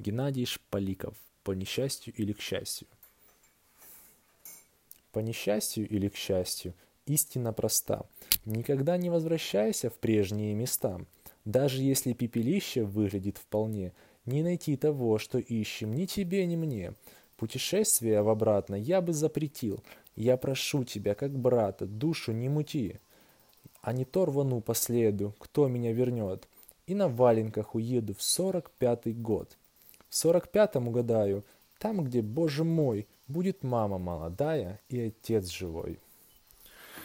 Геннадий Шпаликов. По несчастью или к счастью. По несчастью или к счастью, истина проста. Никогда не возвращайся в прежние места. Даже если пепелище выглядит вполне, не найти того, что ищем, ни тебе, ни мне. Путешествие в обратно я бы запретил. Я прошу тебя, как брата, душу не мути. А не то рвану по следу, кто меня вернет. И на валенках уеду в сорок пятый год. В сорок пятом угадаю, там, где, боже мой, будет мама молодая и отец живой.